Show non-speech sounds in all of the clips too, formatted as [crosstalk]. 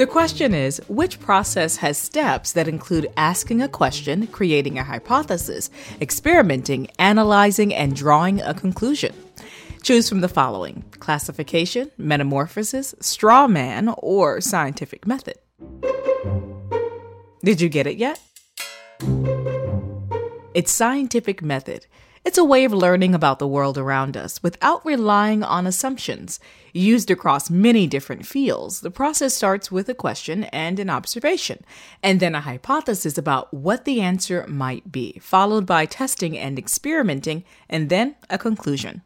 The question is which process has steps that include asking a question, creating a hypothesis, experimenting, analyzing, and drawing a conclusion? Choose from the following classification, metamorphosis, straw man, or scientific method. Did you get it yet? It's scientific method. It's a way of learning about the world around us without relying on assumptions. Used across many different fields, the process starts with a question and an observation, and then a hypothesis about what the answer might be, followed by testing and experimenting, and then a conclusion.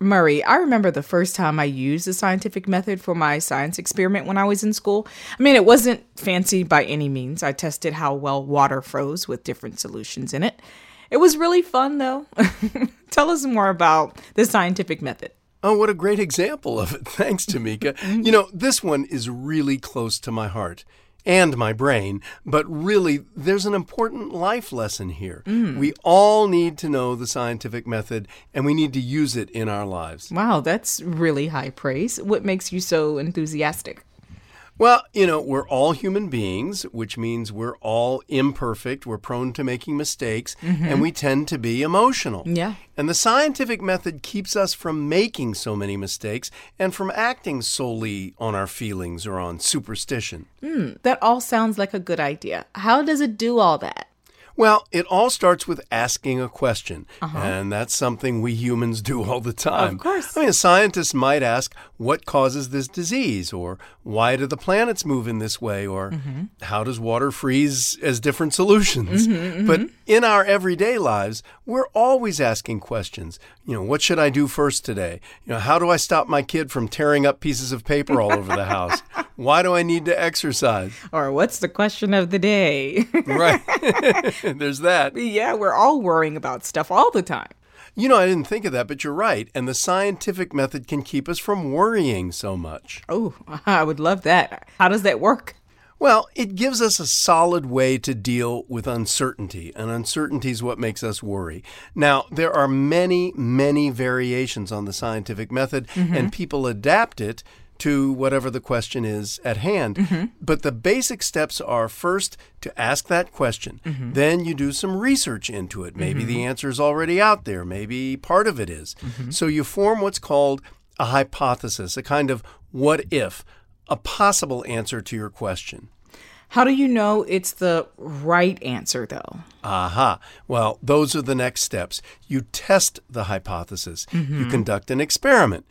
Murray, I remember the first time I used the scientific method for my science experiment when I was in school. I mean, it wasn't fancy by any means. I tested how well water froze with different solutions in it. It was really fun, though. [laughs] Tell us more about the scientific method. Oh, what a great example of it. [laughs] Thanks, Tamika. you know, this one is really close to my heart and my brain, but really, there's an important life lesson here. Mm. We all need to know the scientific method and we need to use it in our lives. Wow, that's really high praise. What makes you so enthusiastic? Well, you know, we're all human beings, which means we're all imperfect. We're prone to making mistakes, mm-hmm. and we tend to be emotional. Yeah. And the scientific method keeps us from making so many mistakes and from acting solely on our feelings or on superstition. Mm, that all sounds like a good idea. How does it do all that? Well, it all starts with asking a question, uh-huh. and that's something we humans do [laughs] all the time. Of course. I mean, a scientist might ask, what causes this disease? Or why do the planets move in this way? Or mm-hmm. how does water freeze as different solutions? Mm-hmm, mm-hmm. But in our everyday lives, we're always asking questions. You know, what should I do first today? You know, how do I stop my kid from tearing up pieces of paper all over the [laughs] house? Why do I need to exercise? Or what's the question of the day? [laughs] right. [laughs] There's that. Yeah, we're all worrying about stuff all the time. You know, I didn't think of that, but you're right. And the scientific method can keep us from worrying so much. Oh, [laughs] I would love that. How does that work? Well, it gives us a solid way to deal with uncertainty, and uncertainty is what makes us worry. Now, there are many, many variations on the scientific method, mm-hmm. and people adapt it to whatever the question is at hand. Mm-hmm. But the basic steps are first to ask that question. Mm-hmm. Then you do some research into it. Maybe mm-hmm. the answer is already out there, maybe part of it is. Mm-hmm. So you form what's called a hypothesis, a kind of what if, a possible answer to your question. How do you know it's the right answer, though? Aha. Well, those are the next steps. You test the hypothesis, you mm-hmm. conduct an experiment.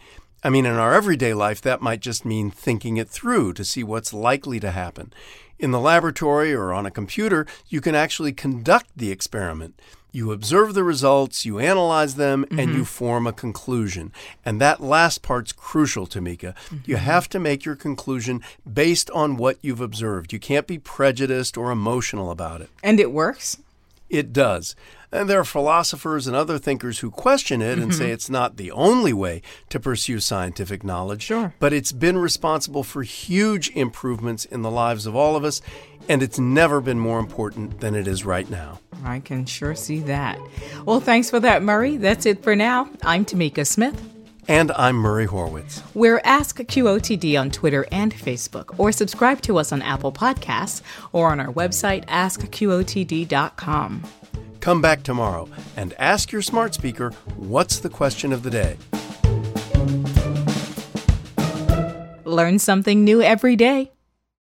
I mean, in our everyday life, that might just mean thinking it through to see what's likely to happen. In the laboratory or on a computer, you can actually conduct the experiment. You observe the results, you analyze them, mm-hmm. and you form a conclusion. And that last part's crucial, Tamika. Mm-hmm. You have to make your conclusion based on what you've observed. You can't be prejudiced or emotional about it. And it works? It does. And there are philosophers and other thinkers who question it and mm-hmm. say it's not the only way to pursue scientific knowledge. Sure. But it's been responsible for huge improvements in the lives of all of us, and it's never been more important than it is right now. I can sure see that. Well, thanks for that, Murray. That's it for now. I'm Tamika Smith. And I'm Murray Horwitz. We're Ask QOTD on Twitter and Facebook, or subscribe to us on Apple Podcasts or on our website, askqotd.com. Come back tomorrow and ask your smart speaker what's the question of the day. Learn something new every day.